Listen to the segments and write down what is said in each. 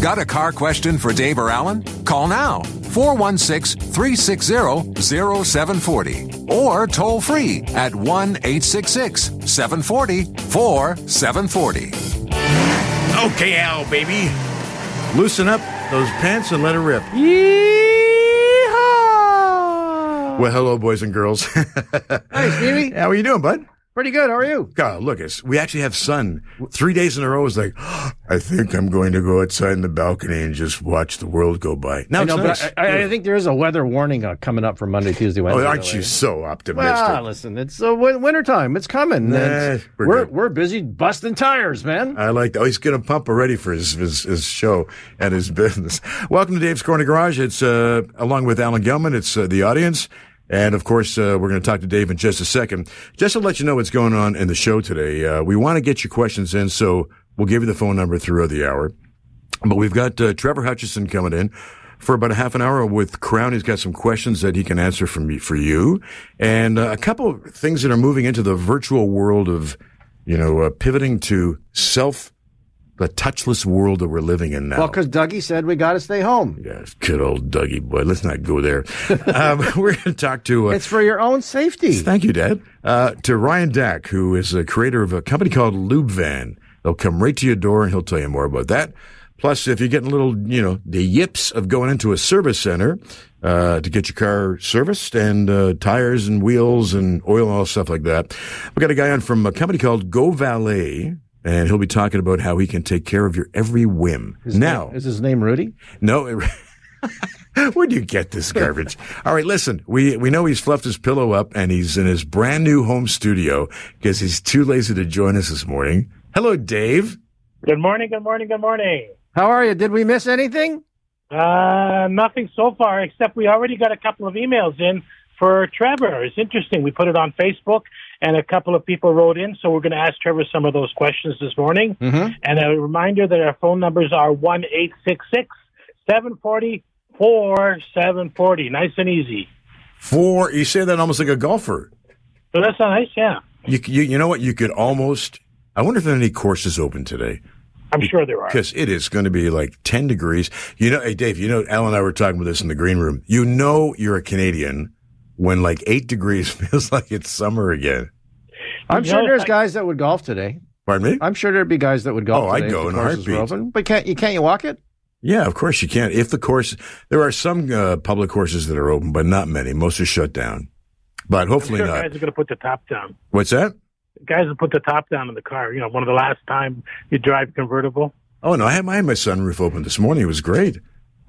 Got a car question for Dave or Alan? Call now 416 360 0740 or toll free at 1 866 740 4740. Okay, Al, baby. Loosen up those pants and let her rip. Yeehaw! Well, hello, boys and girls. Hey, Stevie. How are you doing, bud? Pretty good. How are you? God, look, it's, we actually have sun. Three days in a row is like, I think I'm going to go outside in the balcony and just watch the world go by. Now I it's know, nice. but I, I think there is a weather warning uh, coming up for Monday, Tuesday, Wednesday. oh, aren't you so optimistic? Well, listen, it's uh, win- winter time. It's coming. Nah, And we're we're we're busy busting tires, man. I like that. Oh, he's going to pump already for his, his, his show and his business. Welcome to Dave's Corner Garage. It's, uh, along with Alan Gelman. It's, uh, the audience. And of course, uh, we're going to talk to Dave in just a second. Just to let you know what's going on in the show today. Uh, we want to get your questions in, so we'll give you the phone number throughout the hour. But we've got, uh, Trevor Hutchison coming in for about a half an hour with Crown. He's got some questions that he can answer from me, for you. And uh, a couple of things that are moving into the virtual world of, you know, uh, pivoting to self, the touchless world that we're living in now. Well, because Dougie said we got to stay home. Yes, good old Dougie boy. Let's not go there. um, we're going to talk to. Uh, It's for your own safety. Thank you, Dad. Uh, to Ryan Dack, who is a creator of a company called Lube Van. They'll come right to your door and he'll tell you more about that. Plus, if you're getting a little, you know, the yips of going into a service center, uh, to get your car serviced and, uh, tires and wheels and oil and all stuff like that. We got a guy on from a company called Go Valet. And he'll be talking about how he can take care of your every whim. now, is his name Rudy? no. it- Where do you get this garbage? All right, listen. We we know he's fluffed his pillow up and he's in his brand new home studio because he's too lazy to join us this morning. Hello, Dave. Good morning, good morning, good morning. How are you? Did we miss anything? Uh, nothing so far, except we already got a couple of emails in for Trevor. It's interesting. We put it on Facebook, and a couple of people wrote in, so we're going to ask Trevor some of those questions this morning. Mm-hmm. And a reminder that our phone numbers are one eight six six seven forty four seven forty. Nice and easy. Four. You say that almost like a golfer. So that's nice, yeah. You you, you know what? You could almost. I wonder if there are any courses open today I'm sure there are. because it is going to be like ten degrees. You know, hey Dave. You know, Al and I were talking about this in the green room. You know, you're a Canadian when like eight degrees feels like it's summer again. I'm You sure know, there's it's like- guys that would golf today. Pardon me? I'm sure there'd be guys that would golf. Oh, I'd go in a courses were heartbeat. open. But can't you can't you walk it? Yeah, of course you can. If the course, there are some uh, public courses that are open, but not many. Most are shut down. But I'm hopefully sure not. guys are going to put the top down. What's that? Guys will put the top down in the car. You know, one of the last time you drive convertible. Oh no, I had my, I had my sunroof open this morning. It was great.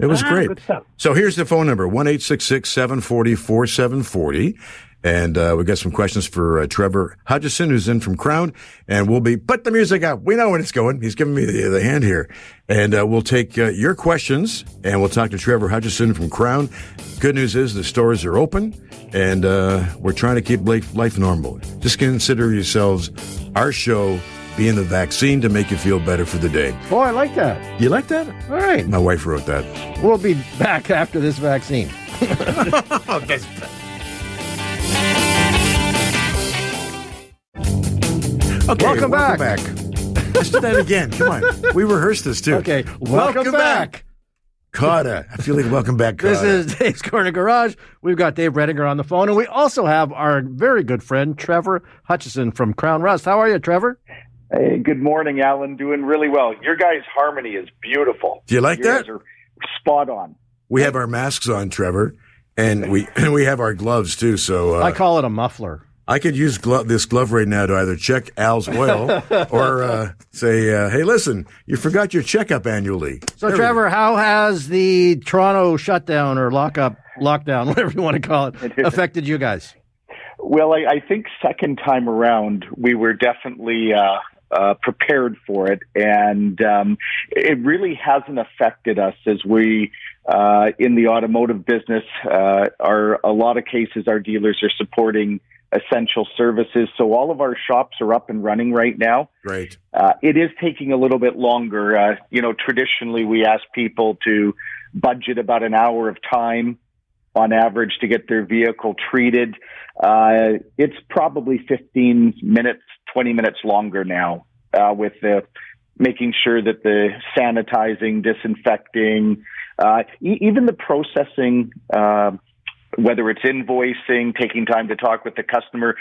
It was Ah, great. So here's the phone number: one eight six six seven forty four seven forty. And uh, we got some questions for uh, Trevor Hutchison, who's in from Crown, and we'll be put the music up. We know when it's going. He's giving me the, the hand here, and uh, we'll take uh, your questions, and we'll talk to Trevor Hutchison from Crown. Good news is the stores are open, and uh, we're trying to keep life, life normal. Just consider yourselves our show being the vaccine to make you feel better for the day. Oh, I like that. You like that? All right. My wife wrote that. We'll be back after this vaccine. Okay, Welcome back. back. Let's do that again. Come on. We rehearsed this too. Okay. Welcome, back. Carter. I feel like welcome back, Kotter. This is Dave's Corner Garage. We've got Dave Redinger on the phone, and we also have our very good friend Trevor Hutchison from Crown Rust. How are you, Trevor? Hey, good morning, Alan. Doing really well. Your guys' harmony is beautiful. Do you like you that? guys are spot on. We have our masks on, Trevor, and we and we have our gloves too. So uh, I call it a muffler. I could use glo- this glove right now to either check Al's oil or uh, say, uh, "Hey, listen, you forgot your checkup annually." So, There Trevor, how has the Toronto shutdown or lockup, lockdown, whatever you want to call it, affected you guys? Well, I, I think second time around, we were definitely uh, uh, prepared for it, and um, it really hasn't affected us as we uh, in the automotive business. Uh, are a lot of cases our dealers are supporting essential services, so all of our shops are up and running right now. Right. Uh, it is taking a little bit longer. Uh, you know, traditionally we ask people to budget about an hour of time on average to get their vehicle treated. Uh, it's probably 15 minutes, 20 minutes longer now uh, with the making sure that the sanitizing, disinfecting, uh, e- even the processing, uh, whether it's invoicing, taking time to talk with the customer,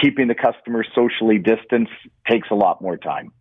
keeping the customer socially distanced takes a lot more time.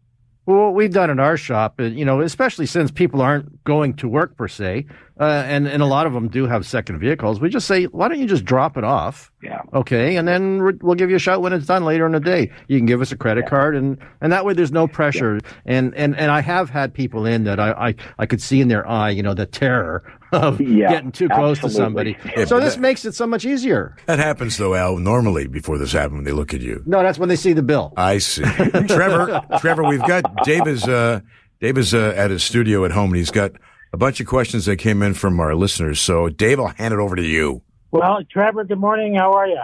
Well, what we've done in our shop, uh, you know, especially since people aren't going to work per se, uh, and and a lot of them do have second vehicles, we just say, why don't you just drop it off? Yeah. Okay, and then we'll give you a shot when it's done later in the day. You can give us a credit card, and and that way there's no pressure. And and and I have had people in that I I, I could see in their eye, you know, the terror of Yeah, getting too close to somebody. Yeah, so this that- makes it so much easier. That happens though, Al. Normally, before this happened, when they look at you. No, that's when they see the bill. I see. Trevor, Trevor, we've got Dave is uh, Dave is uh, at his studio at home, and he's got a bunch of questions that came in from our listeners. So, Dave, I'll hand it over to you. Well, Trevor, good morning. How are you?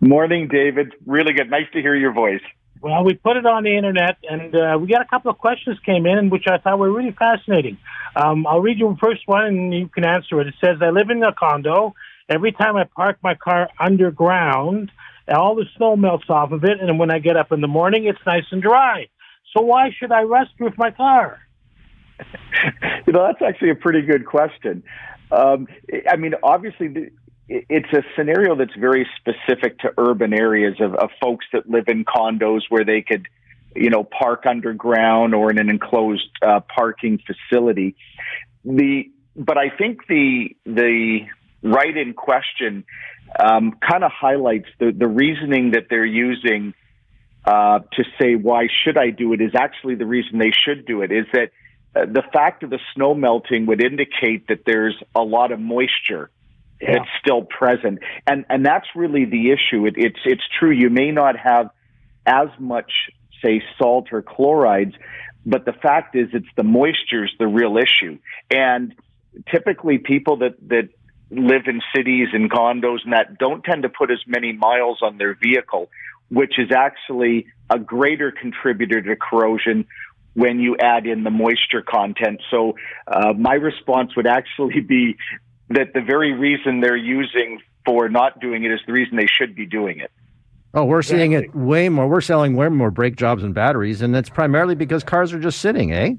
Morning, David. Really good. Nice to hear your voice. Well, we put it on the internet, and uh, we got a couple of questions came in, which I thought were really fascinating. Um, I'll read you the first one, and you can answer it. It says, "I live in a condo. Every time I park my car underground, all the snow melts off of it, and when I get up in the morning, it's nice and dry. So why should I rust with my car?" You know, that's actually a pretty good question. Um, I mean, obviously, it's a scenario that's very specific to urban areas of, of folks that live in condos where they could, you know, park underground or in an enclosed uh, parking facility. The but I think the the right in question um, kind of highlights the the reasoning that they're using uh, to say why should I do it is actually the reason they should do it is that uh, the fact of the snow melting would indicate that there's a lot of moisture that's still present, and and that's really the issue. It, it's it's true you may not have as much say salt or chlorides, but the fact is it's the moisture's the real issue, and typically people that that live in cities and condos and that don't tend to put as many miles on their vehicle, which is actually a greater contributor to corrosion when you add in the moisture content. So uh, my response would actually be that the very reason they're using for not doing it is the reason they should be doing it. Oh, we're seeing it way more. We're selling way more brake jobs and batteries, and that's primarily because cars are just sitting, eh?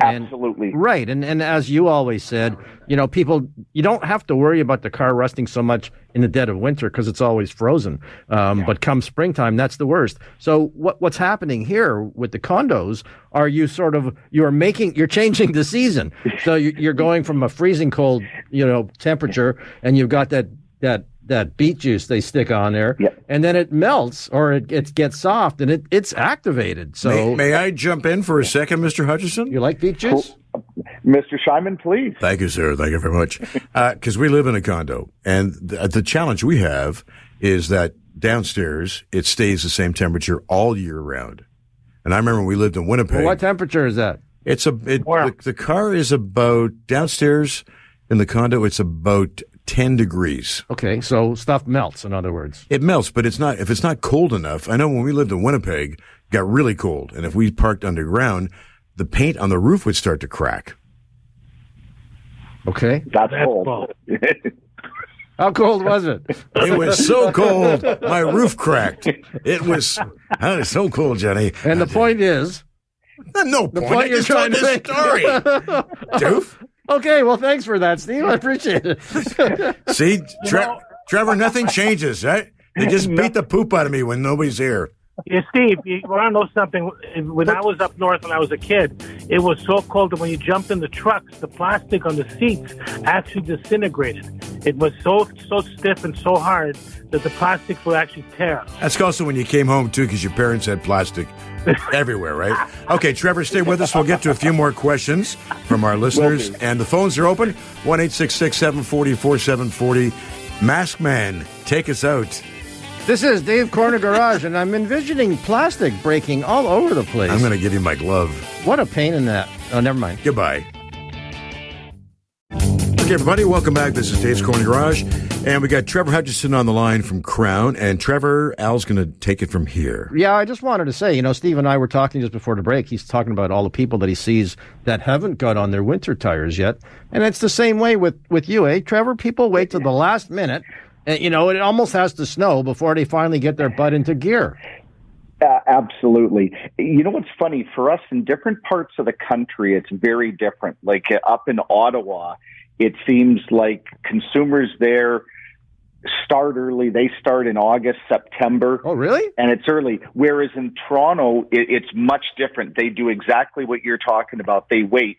And- Absolutely. Right, and and as you always said, you know, people, you don't have to worry about the car rusting so much in the dead of winter because it's always frozen. Um, But come springtime, that's the worst. So what what's happening here with the condos? Are you sort of you're making you're changing the season? So you- you're going from a freezing cold, you know, temperature, and you've got that that that beet juice they stick on there, Yeah. and then it melts or it, it gets soft and it, it's activated. So May, may I jump in for a second, Mr. Hutchison? you like beet juice? Uh, Mr. Scheinman, please. Thank you, sir. Thank you very much. Uh, because we live in a condo, and the, the challenge we have is that downstairs it stays the same temperature all year round. And I remember when we lived in Winnipeg. Well, what temperature is that? It's a it, Wow. the, the car is about downstairs in the condo. It's about ten degrees. Okay, so stuff melts. In other words, It melts, but it's not if it's not cold enough. I know when we lived in Winnipeg, it got really cold, and if we parked underground, the paint on the roof would start to crack. okay. That's, That's cold. cold. How cold was it? It was so cold, my roof cracked. It was, oh, so cold, Jenny. And the point is, no point. point I you're just trying to make. story, doof. Okay. Well, thanks for that, Steve. I appreciate it. See, Tre- Trevor, nothing changes, right? They just beat the poop out of me when nobody's here. Yeah, Steve, you want to know something? When I was up north when I was a kid, it was so cold that when you jumped in the trucks, the plastic on the seats actually disintegrated. It was so so stiff and so hard that the plastics would actually tear. That's also when you came home too, because your parents had plastic everywhere, right? Okay, Trevor, stay with us. We'll get to a few more questions from our listeners, and the phones are open one eight six six seven forty four seven forty. Mask Man, take us out. This is Dave Corner Garage, and I'm envisioning plastic breaking all over the place. I'm going to give you my glove. What a pain in that. Oh, never mind. Goodbye. Okay, everybody, welcome back. This is Dave's Corner Garage, and we got Trevor Hutchison on the line from Crown. And Trevor, Al's going to take it from here. Yeah, I just wanted to say, you know, Steve and I were talking just before the break. He's talking about all the people that he sees that haven't got on their winter tires yet, and it's the same way with with you, eh, Trevor? People wait till the last minute, and you know, it almost has to snow before they finally get their butt into gear. Uh, absolutely. You know what's funny? For us in different parts of the country, it's very different. Like uh, up in Ottawa, it seems like consumers there start early. They start in August, September. Oh, really? And it's early. Whereas in Toronto, it, it's much different. They do exactly what you're talking about. They wait.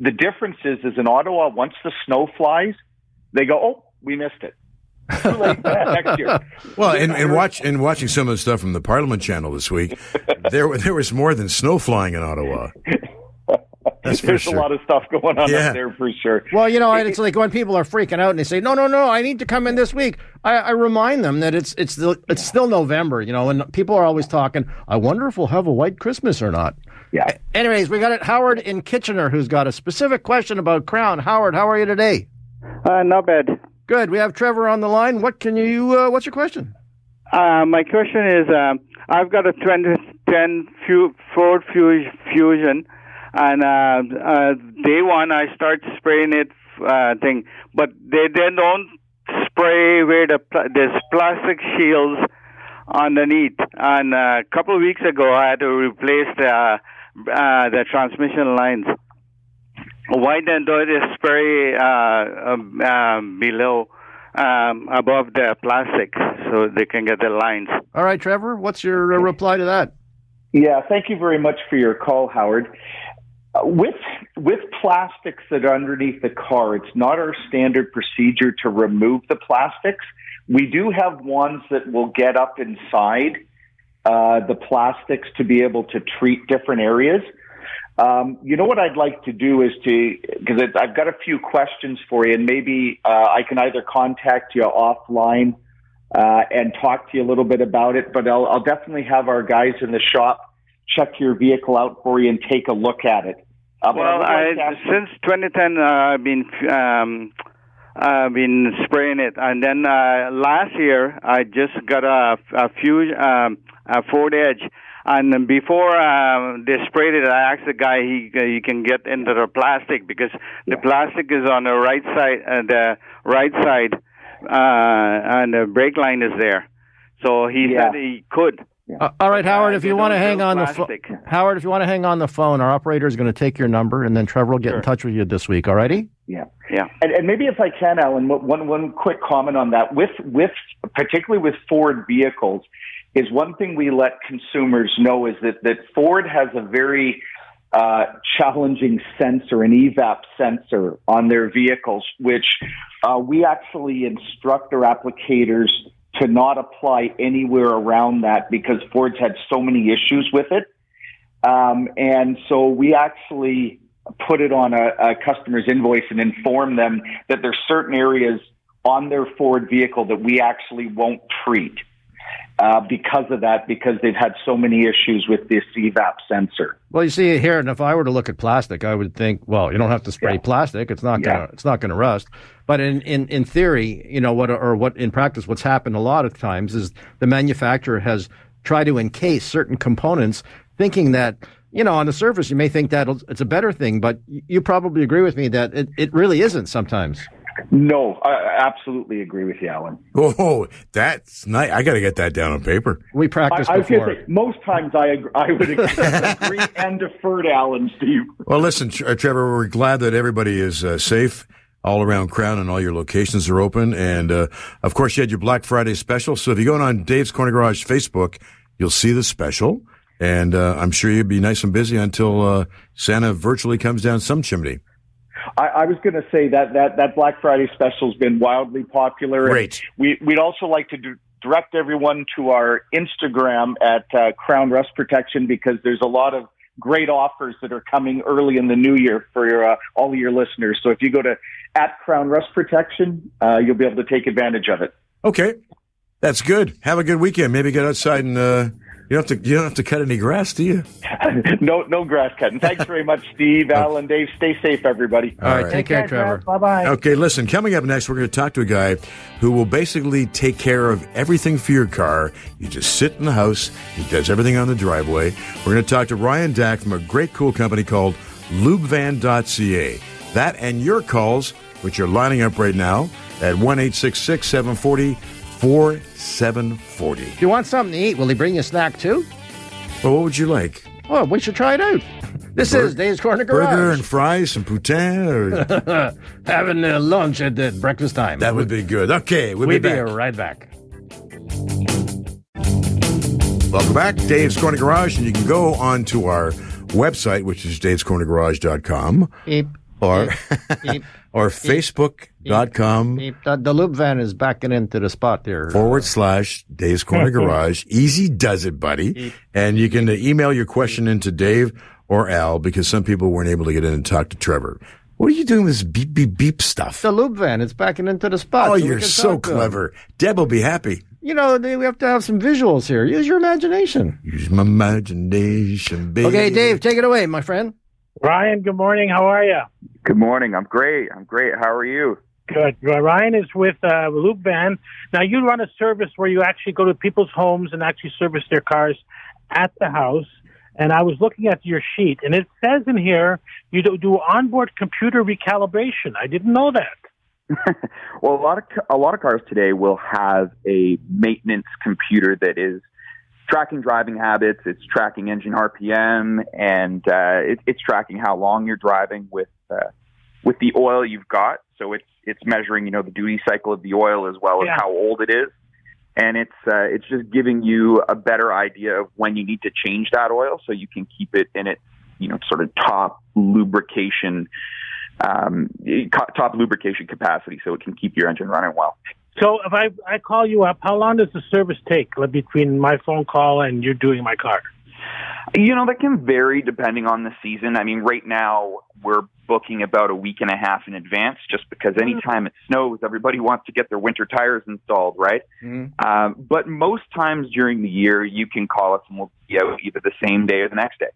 The difference is, is in Ottawa, once the snow flies, they go, oh, we missed it. Too late next year. Well, and, and watch and watching some of the stuff from the Parliament Channel this week, there there was more than snow flying in Ottawa. That's for There's sure. a lot of stuff going on Yeah. up there for sure. Well, you know, it's like when people are freaking out and they say, "No, no, no, I need to come in this week." I, I remind them that it's it's still, it's still November, you know, and people are always talking. I wonder if we'll have a white Christmas or not. Yeah. Anyways, we got it, Howard in Kitchener, who's got a specific question about Crown. Howard, how are you today? Uh, not bad. Good. We have Trevor on the line. What can you? Uh, what's your question? Uh, my question is, um, I've got a 2010 Fu- Ford Fu- Fusion, and uh, uh, day one I start spraying it uh, thing, but they they don't spray where the pl- there's plastic shields underneath. And uh, a couple of weeks ago, I had to replace the uh, the transmission lines. Why then do they spray uh, um, um, below? um, above the plastic so they can get the lines. All right, Trevor. What's your uh, reply to that? Yeah, thank you very much for your call, Howard. Uh, with with plastics that are underneath the car, it's not our standard procedure to remove the plastics. We do have ones that will get up inside uh, the plastics to be able to treat different areas. Um, you know what I'd like to do is to because I've got a few questions for you, and maybe uh, I can either contact you offline uh, and talk to you a little bit about it. But I'll, I'll definitely have our guys in the shop check your vehicle out for you and take a look at it. Uh, Well, I, like to ask you- since 2010, uh, I've been um, I've been spraying it, and then uh, last year I just got a, a few um, a Ford Edge. And before um, they sprayed it, I asked the guy he he can get into the plastic because the plastic is on the right side, uh, the right side, uh, and the brake line is there. So he Yeah. said he could. Uh, all right, Howard. If you want to hang build on the phone. Howard, if you want to hang on the phone, our operator is going to take your number, and then Trevor will get in touch with you this week. All righty? Yeah. Yeah. And, and maybe if I can, Alan, one one quick comment on that. With with particularly with Ford vehicles, is one thing we let consumers know is that that Ford has a very uh, challenging sensor, an EVAP sensor on their vehicles, which uh, we actually instruct our applicators to not apply anywhere around that because Ford's had so many issues with it. Um, and so we actually put it on a, a customer's invoice and inform them that there's certain areas on their Ford vehicle that we actually won't treat uh, because of that, because they've had so many issues with this EVAP sensor. Well, you see here, and if I were to look at plastic, I would think, well, you don't have to spray Yeah. plastic; it's not gonna, Yeah. it's not gonna rust. But in, in, in theory, you know what, or what in practice, what's happened a lot of times is the manufacturer has tried to encase certain components, thinking that, you know, on the surface you may think that it's a better thing, but you probably agree with me that it, it really isn't sometimes. No, I I absolutely agree with you, Alan. Oh, that's nice. I got to get that down on paper. We I, practiced I was before. say, most times I, agree, I would agree and defer to Alan, Steve. Well, listen, uh, Trevor, we're glad that everybody is uh, safe all around Crown and all your locations are open. And, uh, of course, you had your Black Friday special. So if you go on Dave's Corner Garage Facebook, you'll see the special. And uh, I'm sure you'll be nice and busy until uh, Santa virtually comes down some chimney. I, I was going to say that, that that Black Friday special has been wildly popular. Great. We, we'd also like to d- direct everyone to our Instagram at uh, Crown Rust Protection because there's a lot of great offers that are coming early in the new year for your, uh, all of your listeners. So if you go to at Crown Rust Protection, uh, you'll be able to take advantage of it. Okay. That's good. Have a good weekend. Maybe get outside and uh, you don't have to you don't have to cut any grass, do you? no, no grass cutting. Thanks very much, Steve, Alan, Dave. Stay safe, everybody. All right, take care, Trevor. Bye bye. Okay, listen, coming up next, we're going to talk to a guy who will basically take care of everything for your car. You just sit in the house, he does everything on the driveway. We're going to talk to Ryan Dack from a great, cool company called lubevan.ca. That and your calls, which are lining up right now at 1 740 4740. If you want something to eat, will he bring you a snack too? Well, what would you like? Oh, we should try it out. This Bur- is Dave's Corner Garage. Burger and fries, some poutine? Or, Having uh, lunch at the breakfast time. that would be good. Okay, we'll We'll be be back. right back. Welcome back, Dave's Corner Garage, and you can go on to our website, which is davescornergarage.com Beep, or beep, or facebook.com. The, the lube van is backing into the spot there. forward slash Dave's Corner Garage. Easy does it, buddy. And you can uh, email your question into Dave or Al because some people weren't able to get in and talk to Trevor. What are you doing with this beep, beep, beep stuff? the lube van. It's backing into the spot. Oh, so you're so talk to him. clever. Deb will be happy. You know, they, we have to have some visuals here. Use your imagination. Use my imagination, baby. Okay, Dave, take it away, my friend. Ryan, good morning. How are you? Good morning. I'm great. I'm great. How are you? Good. Well, Ryan is with uh, Lube Van. Now, you run a service where you actually go to people's homes and actually service their cars at the house. And I was looking at your sheet, and it says in here you do, do onboard computer recalibration. I didn't know that. well, a lot of a lot of cars today will have a maintenance computer that is tracking driving habits. It's tracking engine RPM, and uh, it, it's tracking how long you're driving with uh, with the oil you've got. So it's it's measuring, you know, the duty cycle of the oil as well as Yeah. how old it is, and it's uh, it's just giving you a better idea of when you need to change that oil, so you can keep it in its you know sort of top lubrication um, top lubrication capacity, so it can keep your engine running well. So if I, I call you up, how long does the service take between my phone call and you doing my car? You know, that can vary depending on the season. I mean, right now we're booking about a week and a half in advance just because anytime it snows, everybody wants to get their winter tires installed, right? Um, but most times during the year, you can call us and we'll be out either the same day or the next day.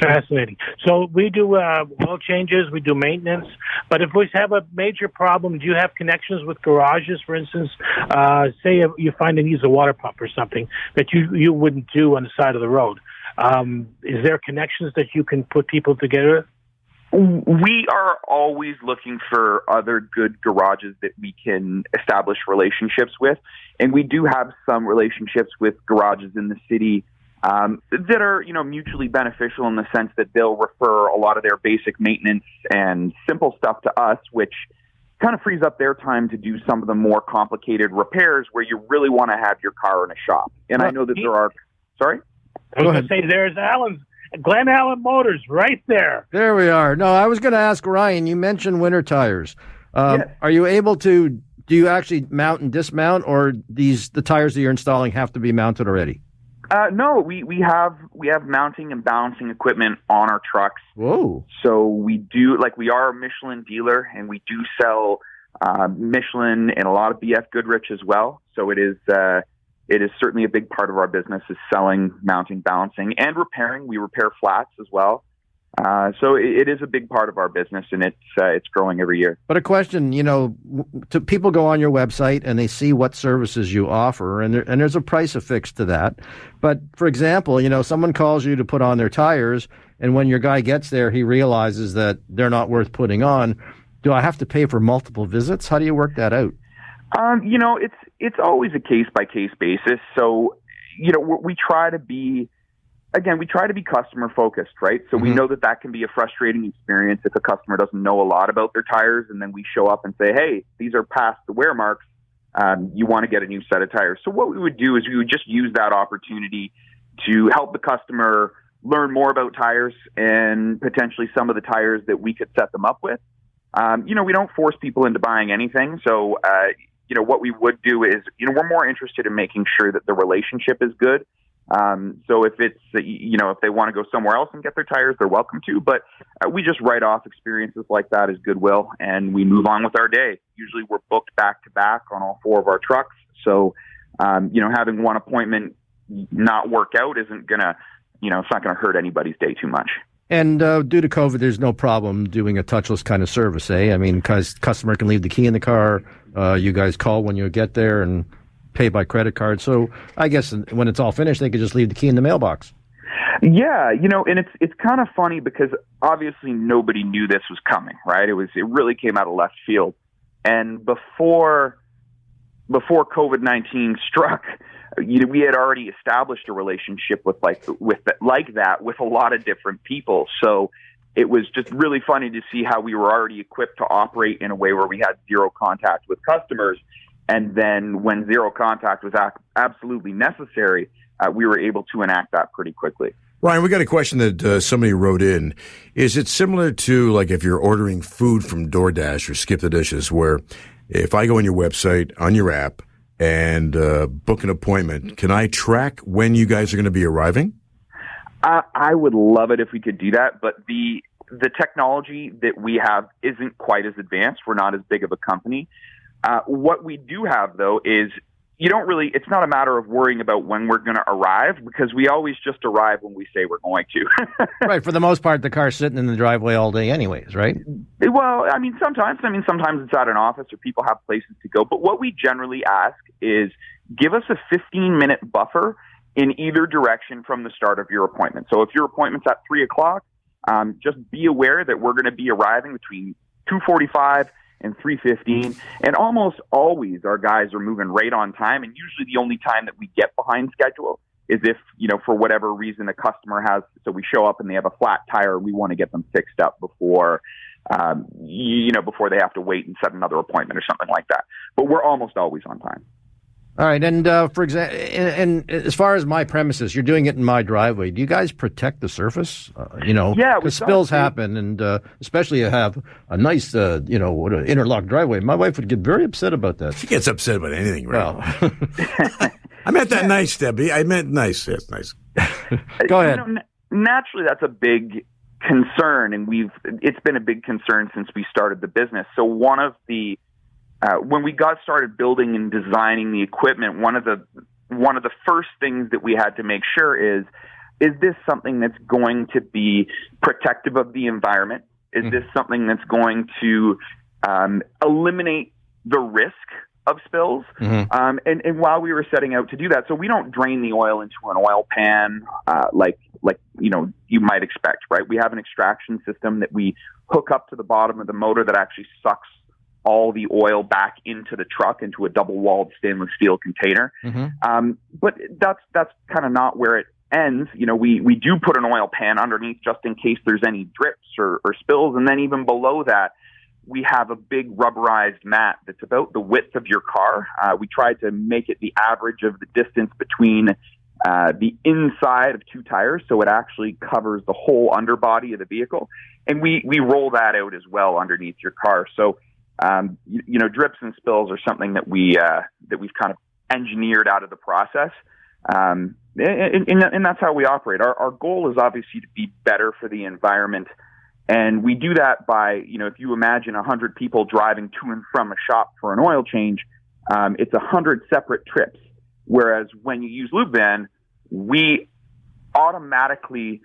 Fascinating. So we do uh, oil changes, we do maintenance, but if we have a major problem, do you have connections with garages, for instance? Uh, say you find it needs a water pump or something that you you wouldn't do on the side of the road. Um, is there connections that you can put people together? We are always looking for other good garages that we can establish relationships with. And we do have some relationships with garages in the city um, that are, you know, mutually beneficial in the sense that they'll refer a lot of their basic maintenance and simple stuff to us, which kind of frees up their time to do some of the more complicated repairs where you really want to have your car in a shop. And I know that there are, sorry? I was going to say there's Allen's Glen Allen Motors right there. There we are. No, I was going to ask Ryan. You mentioned winter tires. Um, Yes. Are you able to? Do you actually mount and dismount, or these the tires that you're installing have to be mounted already? Uh, no, we, we have we have mounting and balancing equipment on our trucks. Whoa! So we do like we are a Michelin dealer, and we do sell uh, Michelin and a lot of BF Goodrich as well. So it is uh, it is certainly a big part of our business is selling, mounting, balancing, and repairing. We repair flats as well. Uh, so it, it is a big part of our business, and it's uh, it's growing every year. But a question, you know, to people go on your website and they see what services you offer, and there, and there's a price affixed to that. But for example, you know, someone calls you to put on their tires, and when your guy gets there, he realizes that they're not worth putting on. Do I have to pay for multiple visits? How do you work that out? Um, you know, it's it's always a case by case basis. So, you know, we we try to be again, we try to be customer focused, right? So we Mhm. know that that can be a frustrating experience if a customer doesn't know a lot about their tires, and then we show up and say, "Hey, these are past the wear marks. Um, you want to get a new set of tires." So what we would do is we would just use that opportunity to help the customer learn more about tires and potentially some of the tires that we could set them up with. Um, you know, we don't force people into buying anything. So, uh, you know, what we would do is, you know, we're more interested in making sure that the relationship is good. Um, so if it's, uh, you know, if they want to go somewhere else and get their tires, they're welcome to. But uh, we just write off experiences like that as goodwill and we move on with our day. Usually we're booked back to back on all four of our trucks. So, um, you know, having one appointment not work out isn't gonna, you know, it's not gonna hurt anybody's day too much. And uh, due to COVID, there's no problem doing a touchless kind of service, eh? I mean, because customer can leave the key in the car. Uh, you guys call when you get there and pay by credit card. So I guess when it's all finished, they could just leave the key in the mailbox. Yeah, you know, and it's it's kind of funny because obviously nobody knew this was coming, right? It was it really came out of left field, and before before COVID nineteen struck, you know, we had already established a relationship with like with like that with a lot of different people. So it was just really funny to see how we were already equipped to operate in a way where we had zero contact with customers, and then when zero contact was absolutely necessary, uh, we were able to enact that pretty quickly. Ryan, we got a question that uh, somebody wrote in. Is it similar to like if you're ordering food from DoorDash or Skip the Dishes, where if I go on your website, on your app, and uh, book an appointment, can I track when you guys are going to be arriving? I, I would love it if we could do that, but the the technology that we have isn't quite as advanced. We're not as big of a company. Uh, what we do have, though, is you don't really it's not a matter of worrying about when we're going to arrive because we always just arrive when we say we're going to right for the most part the car's sitting in the driveway all day anyways right well i mean sometimes i mean sometimes it's at an office or people have places to go but what we generally ask is give us a 15 minute buffer in either direction from the start of your appointment so if your appointment's at 3 o'clock um, just be aware that we're going to be arriving between 245 and 315. And almost always our guys are moving right on time. And usually the only time that we get behind schedule is if, you know, for whatever reason a customer has, so we show up and they have a flat tire, we want to get them fixed up before, um, you know, before they have to wait and set another appointment or something like that. But we're almost always on time. All right, and uh, for example, and, and, as far as my premises, you're doing it in my driveway. Do you guys protect the surface? Uh, you know, yeah, because spills happen, and uh, especially you have a nice, uh, you know, what interlocked driveway. My wife would get very upset about that. She gets upset about anything, right? Well, I meant that nice, Debbie. I meant nice. Yes, nice. Go ahead. You know, naturally, that's a big concern, and we've it's been a big concern since we started the business. So one of the uh, when we got started building and designing the equipment, one of the one of the first things that we had to make sure is is this something that's going to be protective of the environment? Is mm-hmm. this something that's going to um, eliminate the risk of spills? Mm-hmm. Um, and, and while we were setting out to do that, so we don't drain the oil into an oil pan uh, like like you know you might expect, right? We have an extraction system that we hook up to the bottom of the motor that actually sucks all the oil back into the truck into a double walled stainless steel container. Mm-hmm. Um, but that's that's kind of not where it ends. You know, we we do put an oil pan underneath just in case there's any drips or, or spills, and then even below that. We have a big rubberized mat that's about the width of your car. Uh, we tried to make it the average of the distance between uh, the inside of two tires, so it actually covers the whole underbody of the vehicle. And we, we roll that out as well underneath your car. So um, you, you, know, drips and spills are something that we uh, that we've kind of engineered out of the process, um, and, and, and, that's how we operate. Our, our goal is obviously to be better for the environment, and we do that by you know, if you imagine hundred people driving to and from a shop for an oil change, um, it's hundred separate trips. Whereas when you use LubeVan, we automatically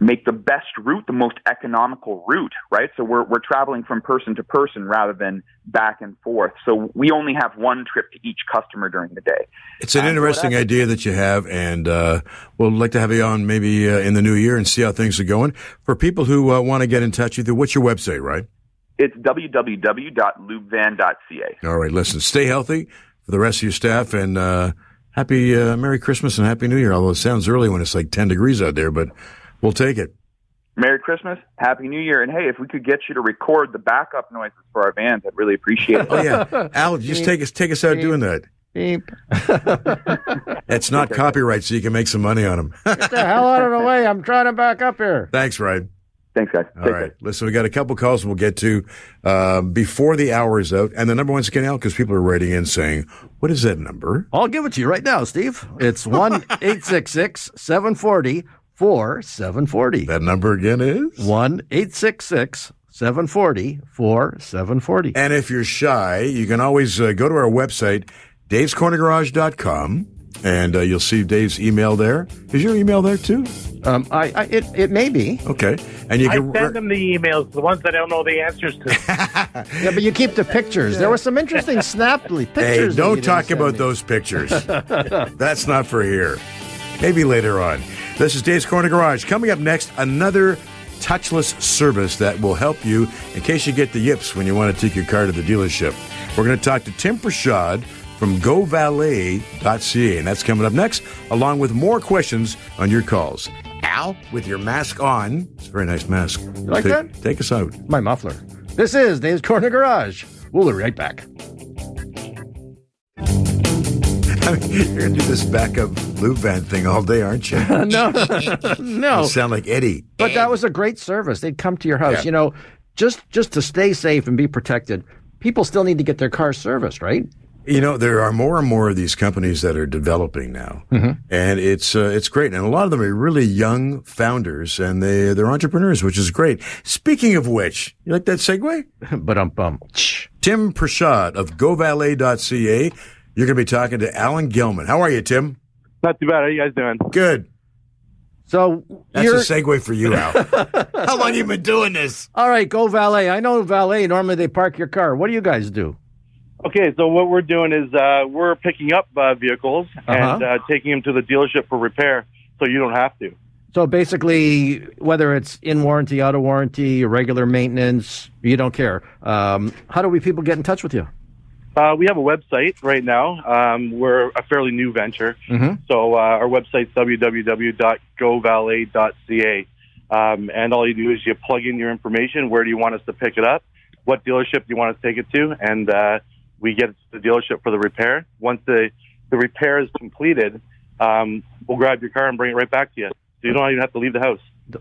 make the best route, the most economical route, right? So we're, we're traveling from person to person rather than back and forth. So we only have one trip to each customer during the day. It's an interesting idea that you have, and uh, we'll like to have you on maybe uh, in the new year and see how things are going. For people who uh, want to get in touch with you, what's your website, right? It's www.lubevan.ca. All right, listen, stay healthy for the rest of your staff, and uh, happy uh, Merry Christmas and Happy New Year. Although it sounds early when it's like 10 degrees out there, but We'll take it. Merry Christmas, Happy New Year, and hey, if we could get you to record the backup noises for our vans, I'd really appreciate it. oh yeah, Al, just take us take us out Beep. doing that. Beep. it's not copyright, so you can make some money on them. get the hell out of the way! I'm trying to back up here. Thanks, Ryan. Thanks, guys. All Take right. Care. Listen, we got a couple calls we'll get to uh, before the hour is out. And the number one's getting out because people are writing in saying, What is that number? I'll give it to you right now, Steve. It's 1 866 740 four seven forty. That number again is one eight six six. 740 4740. And if you're shy, you can always uh, go to our website davescornergarage.com, and uh, you'll see Dave's email there. Is your email there too? Um, I, I it, it may be. Okay, and you I can. send them the emails, the ones that I don't know the answers to. Yeah, but you keep the pictures. There were some interesting snapply Hey, pictures. that you don't talk about me. those pictures. That's not for here. Maybe later on. This is Dave's Corner Garage. Coming up next, another touchless service that will help you in case you get the yips when you want to take your car to the dealership. We're going to talk to Tim Prashad from GoValet.ca, and that's coming up next, along with more questions on your calls. Al, with your mask on, it's a very nice mask. You like take, that? Take us out. My muffler. This is Dave's Corner Garage. We'll be right back. I mean, you're going to do this backup lube van thing all day, aren't you? no, no. You sound like Eddie. But that was a great service. They'd come to your house. Yeah. You know, just just to stay safe and be protected. People still need to get their cars serviced, right? You know, there are more and more of these companies that are developing now, and it's uh, it's great. And a lot of them are really young founders, and they they're entrepreneurs, which is great. Speaking of which, you like that segue? but um. Tim Prashad of GoValet.ca. You're going to be talking to Alan Gilman. How are you, Tim? Not too bad. How are you guys doing? Good. So That's you're a segue for you, Al. How long you been doing this? all right. Go valet. I know valet. Normally they park your car. What do you guys do? Okay, so what we're doing is uh, we're picking up uh, vehicles and Uh-huh. uh, taking them to the dealership for repair, so you don't have to. So basically, whether it's in warranty, out of warranty, regular maintenance, you don't care. Um, how do we people get in touch with you? Uh, we have a website right now. Um, we're a fairly new venture, Mhm. so uh, our website's www.govalet.ca. Um, and all you do is you plug in your information. Where do you want us to pick it up? What dealership do you want us to take it to? And uh, we get it to the dealership for the repair. Once the the repair is completed, um, we'll grab your car and bring it right back to you. So you don't even have to leave the house.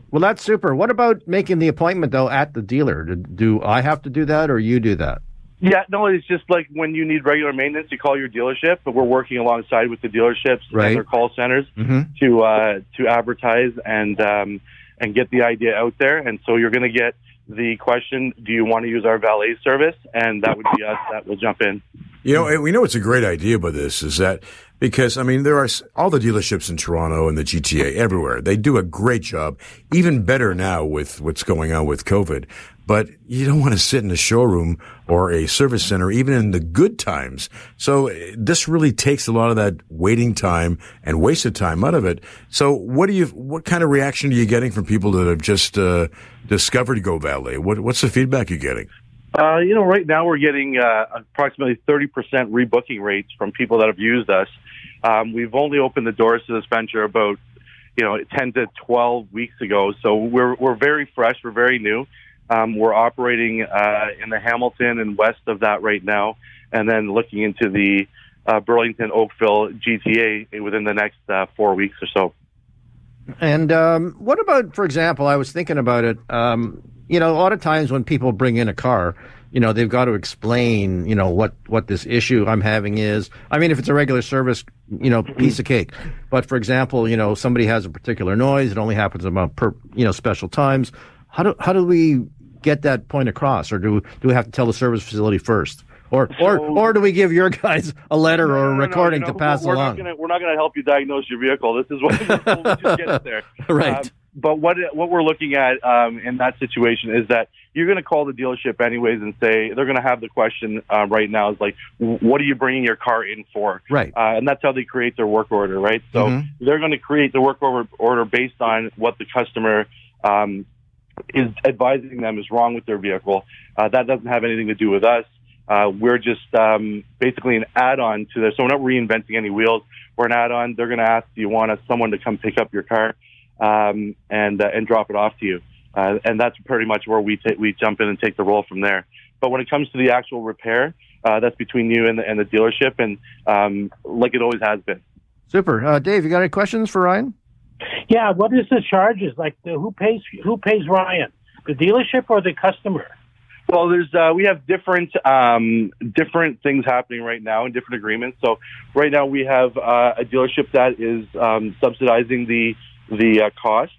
Well, that's super. What about making the appointment though at the dealer? Do I have to do that, or you do that? Yeah, no, it's just like when you need regular maintenance, you call your dealership, but we're working alongside with the dealerships Right. and their call centers Mhm. to uh, to advertise and um, and get the idea out there. And so you're going to get the question, do you want to use our valet service? And that would be us that will jump in. You know, we know it's a great idea but this is that because I mean there are all the dealerships in Toronto and the GTA everywhere. They do a great job, even better now with what's going on with COVID. But you don't want to sit in a showroom or a service center, even in the good times. So eh, this really takes a lot of that waiting time and wasted time out of it. So what do you, what kind of reaction are you getting from people that have just uh, discovered Go? What, what's the feedback you're getting? Uh, you know, right now we're getting uh, approximately 30% rebooking rates from people that have used us. Um, we've only opened the doors to this venture about, you know, 10 to 12 weeks ago. So we're, we're very fresh. We're very new. Um, we're operating uh, in the Hamilton and west of that right now, and then looking into the uh, Burlington Oakville GTA within the next uh, four weeks or so. And um, what about, for example, I was thinking about it. Um, you know, a lot of times when people bring in a car, you know, they've got to explain, you know, what what this issue I'm having is. I mean, if it's a regular service, you know, piece of cake. But for example, you know, somebody has a particular noise. It only happens about per, you know, special times. How do how do we get that point across, or do do we have to tell the service facility first? Or, or, or do we give your guys a letter or a No, no, no, recording to pass we're along? Not gonna, we're not going to help you diagnose your vehicle. This is what we'll just get it there. Right. Um, but what what we're looking at um, in that situation is that you're going to call the dealership anyways and say they're going to have the question uh, right now is like, what are you bringing your car in for? Right. Uh, and that's how they create their work order, right? So Mhm. they're going to create the work order, order based on what the customer um, is advising them is wrong with their vehicle. Uh, that doesn't have anything to do with us. Uh, we're just um, basically an add-on to this. So we're not reinventing any wheels. We're an add-on. They're going to ask, do you want us, someone to come pick up your car um, and uh, and drop it off to you? Uh, and that's pretty much where we ta- we jump in and take the role from there. But when it comes to the actual repair, uh, that's between you and the, and the dealership, and um, like it always has been. Super, uh, Dave. You got any questions for Ryan? Yeah, what is the charges? Like, the, who pays who pays Ryan? The dealership or the customer? Well, there's uh, we have different um, different things happening right now in different agreements. So right now we have uh, a dealership that is um, subsidizing the the uh, cost,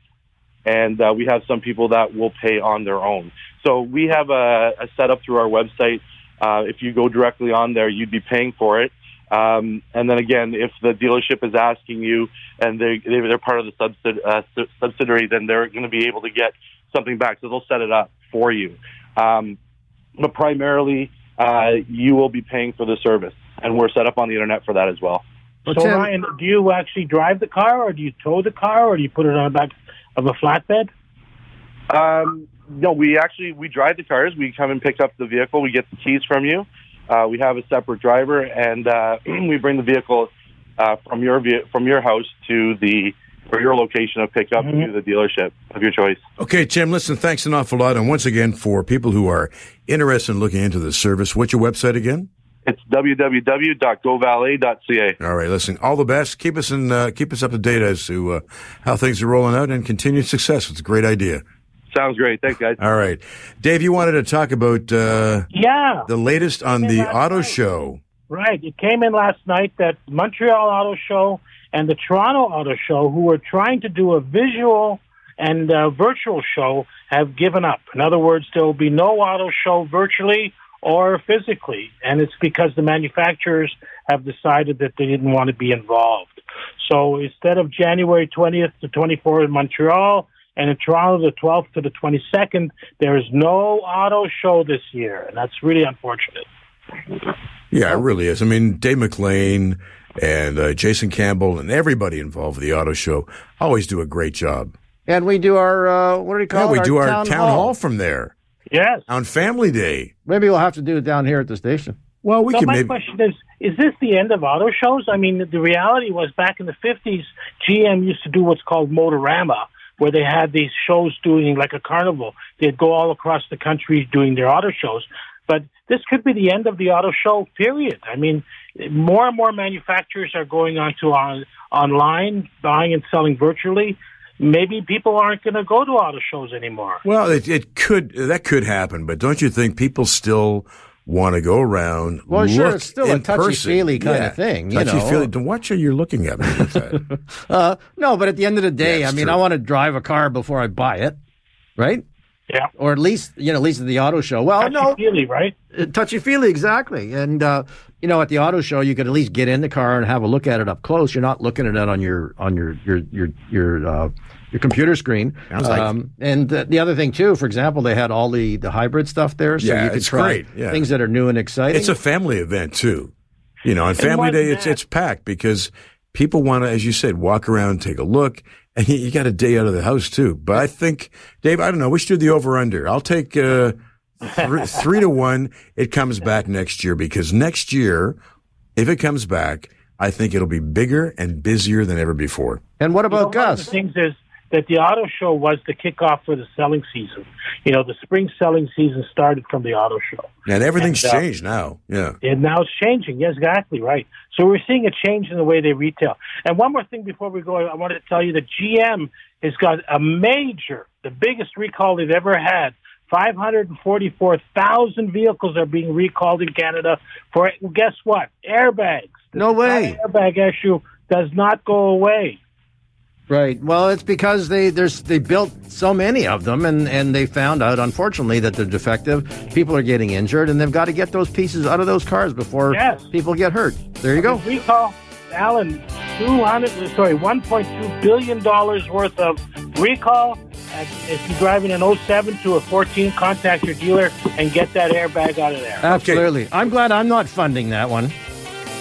and uh, we have some people that will pay on their own. So we have a, a setup through our website. Uh, if you go directly on there, you'd be paying for it. Um, and then again, if the dealership is asking you and they, they they're part of the subsidi- uh, su- subsidiary, then they're going to be able to get something back. So they'll set it up for you. Um, but primarily, uh, you will be paying for the service, and we're set up on the internet for that as well. Well, so, Tim- Ryan, do you actually drive the car, or do you tow the car, or do you put it on the back of a flatbed? Um, no, we actually we drive the cars. We come and pick up the vehicle. We get the keys from you. Uh, we have a separate driver, and uh, we bring the vehicle uh, from your from your house to the or your location of pickup to the dealership of your choice. Okay, Tim, listen, thanks an awful lot. And once again, for people who are interested in looking into this service, what's your website again? It's www.govalet.ca. All right, listen, all the best. Keep us in, uh, keep us up to date as to uh, how things are rolling out and continued success. It's a great idea. Sounds great. Thanks, guys. All right. Dave, you wanted to talk about uh, Yeah. the latest on the auto night. show. Right. It came in last night that Montreal Auto Show and the Toronto Auto Show, who were trying to do a visual and uh, virtual show, have given up. In other words, there will be no auto show virtually or physically, and it's because the manufacturers have decided that they didn't want to be involved. So instead of January 20th to 24th in Montreal and in Toronto the 12th to the 22nd, there is no auto show this year, and that's really unfortunate. Yeah, it really is. I mean, Dave McLean and uh, Jason Campbell and everybody involved with the auto show always do a great job. And we do our uh, what do you call Yeah, it? we do our town, town hall. from there Yes. on Family Day. Maybe we'll have to do it down here at the station. Well, we so can my maybe. question is: Is this the end of auto shows? I mean, the reality was back in the fifties, GM used to do what's called Motorama, where they had these shows doing like a carnival. They'd go all across the country doing their auto shows. But this could be the end of the auto show. Period. I mean, more and more manufacturers are going onto on online, buying and selling virtually. Maybe people aren't going to go to auto shows anymore. Well, it, it could that could happen, but don't you think people still want to go around? Well, sure, it's still a in person? touchy-feely kind of thing, you know. Touchy-feely. Don't watch how you're looking at me with that. Uh, no, but at the end of the day, Yeah, I mean, true. I want to drive a car before I buy it, right? Yeah. Or at least, you know, at least at the auto show. Well, no, Touchy-feely, right? touchy feely, exactly. And uh, you know, at the auto show, you could at least get in the car and have a look at it up close. You're not looking at it on your on your your your your uh, your computer screen. Sounds like- um, and uh, the other thing too, for example, they had all the the hybrid stuff there, so Yeah, you could try great, yeah. things that are new and exciting. It's a family event too. You know, on Family Day, than it's it's packed because people want to, as you said, walk around, take a look, and you, you got a day out of the house too. But I think, Dave, I don't know. We should do the over under. I'll take uh, three, three to one. It comes back next year because next year, if it comes back, I think it'll be bigger and busier than ever before. and what You know, about one of Gus? the things is that the auto show was the kickoff for the selling season. You know, the spring selling season started from the auto show. And everything's And, uh, changed now. Yeah. And now it's changing. Yes, exactly right. So we're seeing a change in the way they retail. And one more thing before we go, I wanted to tell you that GM has got a major, the biggest recall they've ever had. 544,000 vehicles are being recalled in Canada for, guess what? Airbags. The No way. Airbag issue does not go away. Right. Well, it's because they there's they built so many of them, and and they found out, unfortunately, that they're defective. People are getting injured, and they've got to get those pieces out of those cars before Yes. people get hurt. There you go. Recall, Alan, 200, sorry, 1.2 billion dollars worth of recall. If you're driving an 07 to a 14, contact your dealer and get that airbag out of there. Absolutely. I'm glad I'm not funding that one.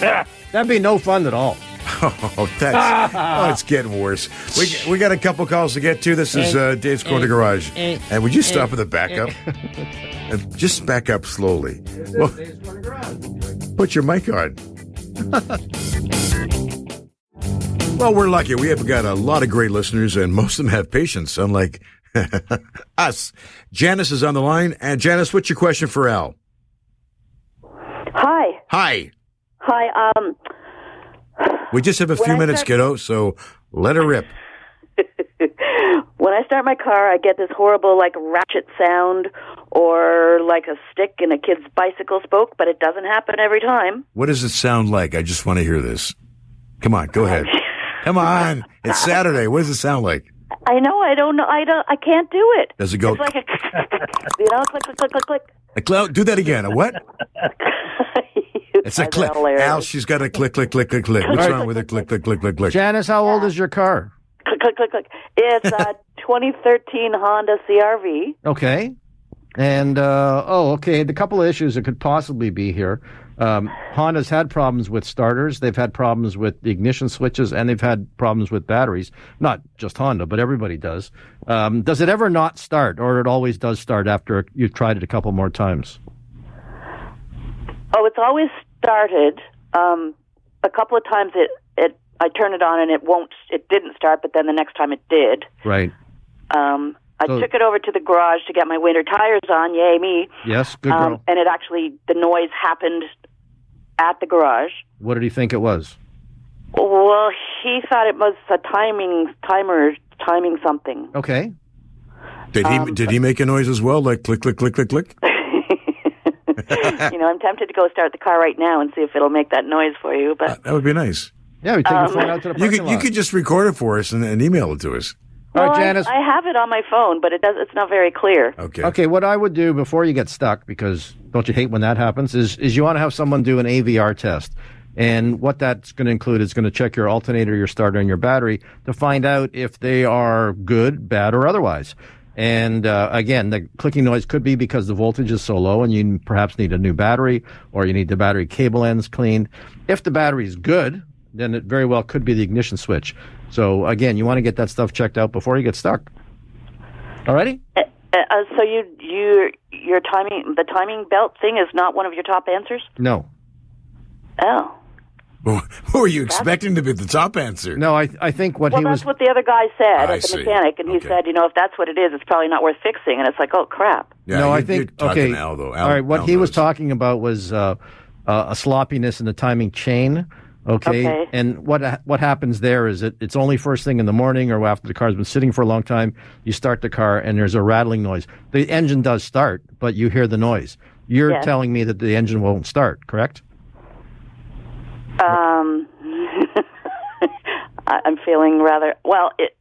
That'd be no fun at all. Oh, that's oh, it's getting worse. We we got a couple calls to get to. This is uh, Dave's Corner Garage. And would you stop with the backup? And just back up slowly. Well, put your mic on. well, we're lucky. We have got a lot of great listeners, and most of them have patience, unlike us. Janice is on the line, and Janice, what's your question for Al? Hi. Hi. Hi. Um, We just have a When few I minutes, start- kiddo, so let her rip. when I start my car, I get this horrible, like, ratchet sound or like a stick in a kid's bicycle spoke, but it doesn't happen every time. What does it sound like? I just want to hear this. Come on, go ahead. Come on. It's Saturday. What does it sound like? I know. I don't know. I don't. I can't do it. Does it go? It's like a, you know, click, click, click, click, click. Like, Cloud, do that again. A what? It's a click. that hilarious. Al, she's got a click, click, click, click, click. What's wrong with her? Click, click, click, click, click. Janice, how old is your car? click, click, click, click. It's a 2013 Honda CRV. Okay. And uh, oh, okay. The couple of issues that could possibly be here. Um, Honda's had problems with starters. They've had problems with the ignition switches, and they've had problems with batteries. Not just Honda, but everybody does. Um, does it ever not start, or it always does start after you've tried it a couple more times? Oh, it's always started. Um, a couple of times it, it I turn it on and it won't. It didn't start, but then the next time it did. Right. Um, I So- took it over to the garage to get my winter tires on. Yay me! Yes. Good girl. Um, and it actually the noise happened at the garage. what did he think it was? Well, he thought it was a timing timer timing something. Okay. Did he Um, did he make a noise as well? Like click, click, click, click, click. you know, I'm tempted to go start the car right now and see if it'll make that noise for you. But That would be nice. Yeah, we take your Um, phone out to the You parking could you could just record it for us and, and email it to us. All right, Well, I- Janice. I, have it on my phone, but it does. It's not very clear. Okay. Okay, what I would do before you get stuck, because don't you hate when that happens, is is you want to have someone do an AVR test. And what that's going to include is going to check your alternator, your starter, and your battery to find out if they are good, bad, or otherwise. And uh, again, the clicking noise could be because the voltage is so low and you perhaps need a new battery or you need the battery cable ends cleaned. If the battery is good, then it very well could be the ignition switch. So again, you want to get that stuff checked out before you get stuck. Alrighty? Uh, uh, so you you your timing the timing belt thing is not one of your top answers. No. Oh, Well, Who were you expecting to be the top answer? No, I I think what well, he that's was what the other guy said I at the see. mechanic, and he said, you know, if that's what it is, it's probably not worth fixing. And it's like, oh crap. Yeah, no, you- I you're think okay. to Al, though. Al- all right, what Al he was talking about was uh, uh, a sloppiness in the timing chain. Okay? Okay. and what what happens there is it, it's only first thing in the morning or after the car's been sitting for a long time. You start the car and there's a rattling noise. The engine does start, but you hear the noise. You're Yes. telling me that the engine won't start, correct? Um, I- I'm feeling rather well. It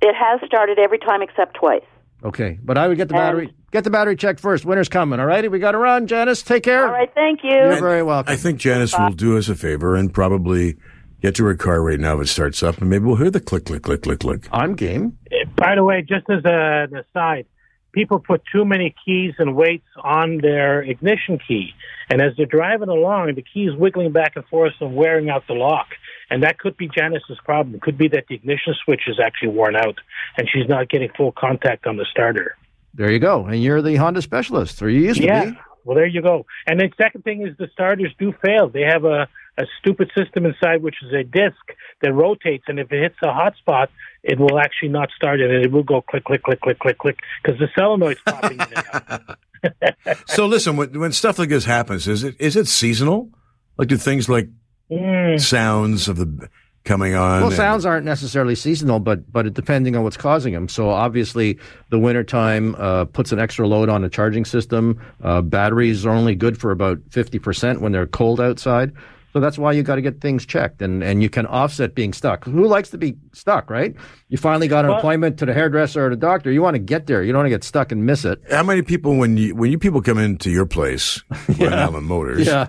it has started every time except twice. Okay, but I would get the And- battery get the battery checked first. Winter's coming. All righty, we got to run. Janice, take care. All right, thank you. You're very welcome. I think Janice will do us a favor and probably get to her car right now if it starts up, and maybe we'll hear the click, click, click, click, click. I'm game. By the way, just as a, an aside, people put too many keys and weights on their ignition key. And as they're driving along, the key is wiggling back and forth and wearing out the lock. And that could be Janice's problem. It could be that the ignition switch is actually worn out and she's not getting full contact on the starter. There you go. And you're the Honda specialist, or you used to yeah. be. Well, there you go. And the second thing is the starters do fail. They have a, a stupid system inside, which is a disc that rotates, and if it hits a hot spot, it will actually not start it, and it will go click, click, click, click, click, click, because the solenoid's popping in and out. So listen, when, when stuff like this happens, is it is it seasonal? Like do things like Mm. sounds of the coming on? Well, and- sounds aren't necessarily seasonal, but but it, depending on what's causing them. So obviously, the wintertime uh, puts an extra load on the charging system. Uh, batteries are only good for about fifty percent when they're cold outside. So that's why you got to get things checked, and and you can offset being stuck. Who likes to be stuck, right? You finally got an Well- appointment to the hairdresser or the doctor. You want to get there. You don't want to get stuck and miss it. How many people when you when you people come into your place, Rhode Island Motors? Yeah.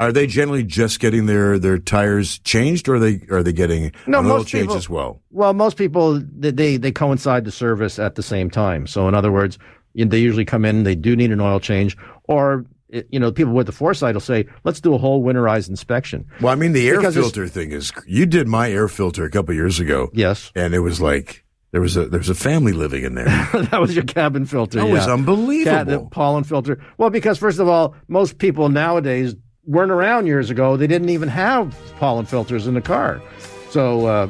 Are they generally just getting their, their tires changed, or are they are they getting No, an oil most change people- as well? Well, most people they they, they coincide the service at the same time. So in other words, they usually come in. They do need an oil change, or it- you know, people with the foresight will say, "Let's do a whole winterized inspection." Well, I mean, the air Because filter thing is. You did my air filter a couple years ago, Yes, and it was like there was a there was a family living in there. that was your cabin filter. That yeah. was unbelievable. Cat- the pollen filter. Well, because first of all, most people nowadays weren't around years ago. They didn't even have pollen filters in the car. So, uh,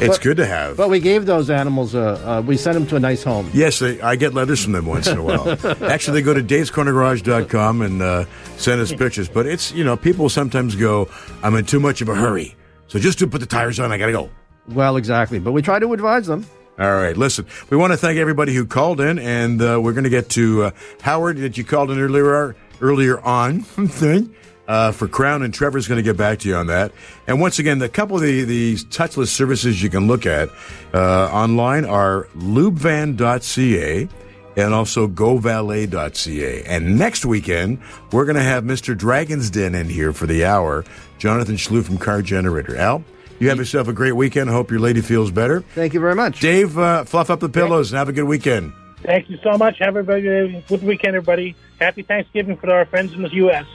it's but- good to have. but we gave those animals a. Uh, we sent them to a nice home. Yes, they, I get letters from them once in a while. Actually, they go to davescornergarage.com and uh, send us pictures. But it's, you know, people sometimes go, I'm in too much of a hurry. So just to put the tires on, I got to go. Well, exactly. But we try to advise them. All right, listen, we want to thank everybody who called in, and uh, we're going to get to uh, Howard that you called in earlier earlier on thing uh, for Crown, and Trevor's going to get back to you on that. And once again, the couple of the, the touchless services you can look at uh, online are lubevan.ca and also govalet.ca. And next weekend, we're going to have Mr. Dragon's Den in here for the hour, Jonathan Schlu from Car Generator. Al, you have yourself a great weekend. I hope your lady feels better. Thank you very much. Dave, uh, fluff up the pillows and have a good weekend. Thank you so much. Have a good weekend, everybody. Happy Thanksgiving for our friends in the U.S.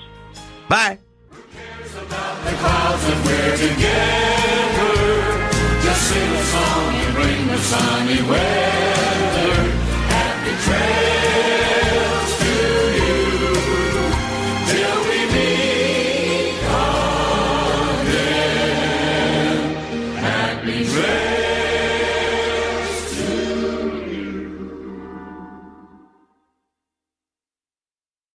Bye. Just sing a song and bring the sunny weather. Happy